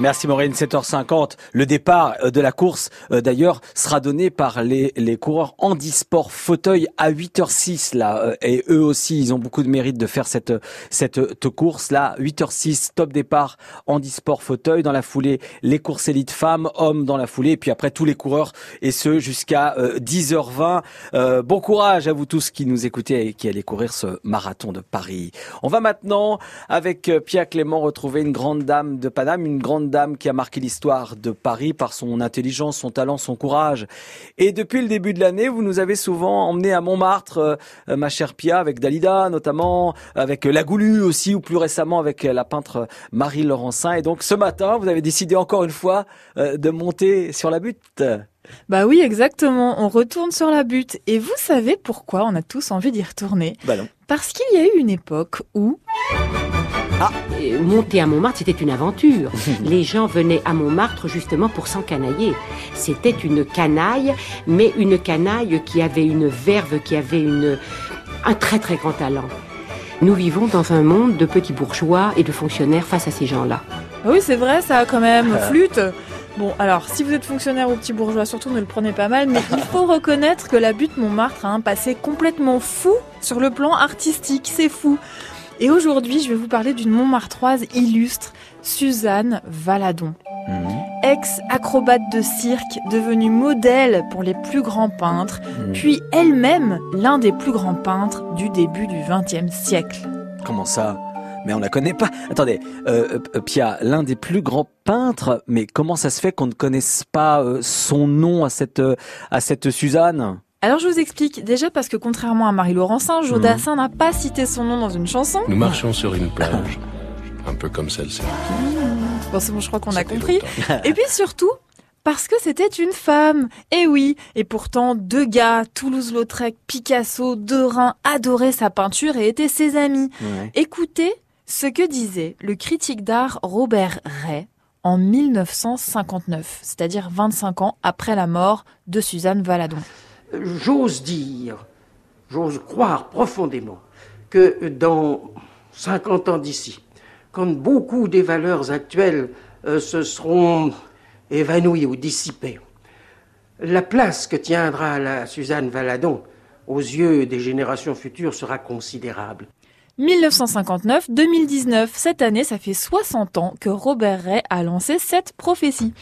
Merci Maureen, 7h50. Le départ euh, de la course, euh, d'ailleurs, sera donné par les, les coureurs handisport fauteuil à 8h06 là. Euh, et eux aussi, ils ont beaucoup de mérite de faire cette cette course là. 8h06, top départ handisport fauteuil. Dans la foulée, les courses élites femmes, hommes dans la foulée. Et puis après, tous les coureurs et ce jusqu'à 10h20. bon courage à vous tous qui nous écoutez et qui allez courir ce marathon de Paris. On va maintenant, avec Pierre Clément, retrouver une grande dame de Paname, une grande dame qui a marqué l'histoire de Paris par son intelligence, son talent, son courage. Et depuis le début de l'année, vous nous avez souvent emmené à Montmartre, euh, ma chère Pia, avec Dalida notamment, avec la Goulue aussi, ou plus récemment avec la peintre Marie Laurencin. Et donc ce matin, vous avez décidé encore une fois euh, de monter sur la butte. Bah oui, exactement. On retourne sur la butte. Et vous savez pourquoi on a tous envie d'y retourner? Bah non. Parce qu'il y a eu une époque où... Ah. Euh, monter à Montmartre, c'était une aventure. Les gens venaient à Montmartre justement pour s'encanailler. C'était une canaille, mais une canaille qui avait une verve, qui avait une, un très très grand talent. Nous vivons dans un monde de petits bourgeois et de fonctionnaires face à ces gens-là. Ah oui, c'est vrai, ça quand même. Flûte. Bon, alors, si vous êtes fonctionnaire ou petit bourgeois, surtout ne le prenez pas mal, mais il faut reconnaître que la butte Montmartre a un passé complètement fou sur le plan artistique. C'est fou. Et aujourd'hui, je vais vous parler d'une Montmartroise illustre, Suzanne Valadon. Mhm. Ex-acrobate de cirque, devenue modèle pour les plus grands peintres, mhm. puis elle-même l'un des plus grands peintres du début du XXe siècle. Comment ça? Mais on la connaît pas. Attendez, euh, euh, Pia, l'un des plus grands peintres, mais comment ça se fait qu'on ne connaisse pas euh, son nom à cette à cette Suzanne? Alors je vous explique, déjà parce que contrairement à Marie Laurencin, Jodassin n'a pas cité son nom dans une chanson. Nous marchons sur une plage, un peu comme celle-ci. Bon c'est bon, je crois qu'on a compris. Et puis surtout, parce que c'était une femme. Et eh oui, et pourtant Degas, Toulouse-Lautrec, Picasso, Derain adoraient sa peinture et étaient ses amis. Écoutez ce que disait le critique d'art Robert Ray en 1959, c'est-à-dire 25 ans après la mort de Suzanne Valadon j'ose dire, j'ose croire profondément que dans 50 ans d'ici, quand beaucoup des valeurs actuelles euh, se seront évanouies ou dissipées, la place que tiendra la Suzanne Valadon aux yeux des générations futures sera considérable. 1959-2019, cette année, ça fait 60 ans que Robert Ray a lancé cette prophétie.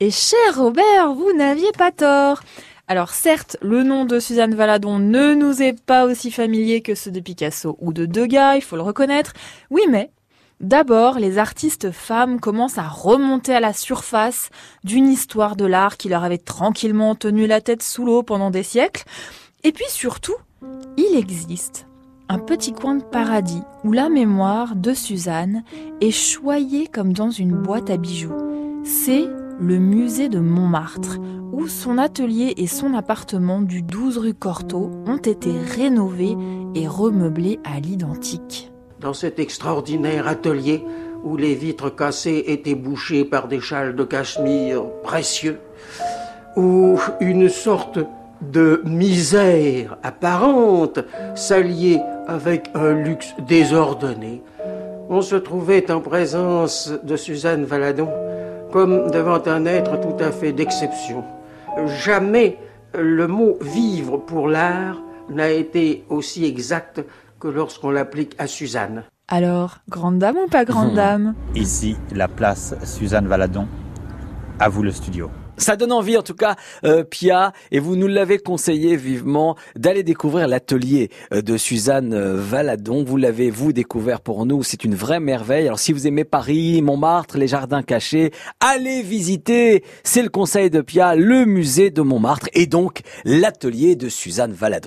Et cher Robert, vous n'aviez pas tort. Alors certes, le nom de Suzanne Valadon ne nous est pas aussi familier que ceux de Picasso ou de Degas, il faut le reconnaître. Oui, mais D'abord, les artistes femmes commencent à remonter à la surface d'une histoire de l'art qui leur avait tranquillement tenu la tête sous l'eau pendant des siècles. Et puis surtout, il existe un petit coin de paradis où la mémoire de Suzanne est choyée comme dans une boîte à bijoux. C'est le musée de Montmartre, où son atelier et son appartement du 12 rue Cortot ont été rénovés et remeublés à l'identique. Dans cet extraordinaire atelier où les vitres cassées étaient bouchées par des châles de cachemire précieux, où une sorte de misère apparente s'alliait avec un luxe désordonné, on se trouvait en présence de Suzanne Valadon comme devant un être tout à fait d'exception. Jamais le mot vivre pour l'art n'a été aussi exact que lorsqu'on l'applique à Suzanne. Alors, grande dame ou pas grande hmm. dame? Ici, la place Suzanne Valadon. À vous le studio. Ça donne envie en tout cas, euh, Pia, et vous nous l'avez conseillé vivement d'aller découvrir l'atelier euh, de Suzanne euh, Valadon. Vous l'avez vous découvert pour nous, c'est une vraie merveille. Alors si vous aimez Paris, Montmartre, les jardins cachés, allez visiter. C'est le conseil de Pia, le musée de Montmartre et donc l'atelier de Suzanne Valadon.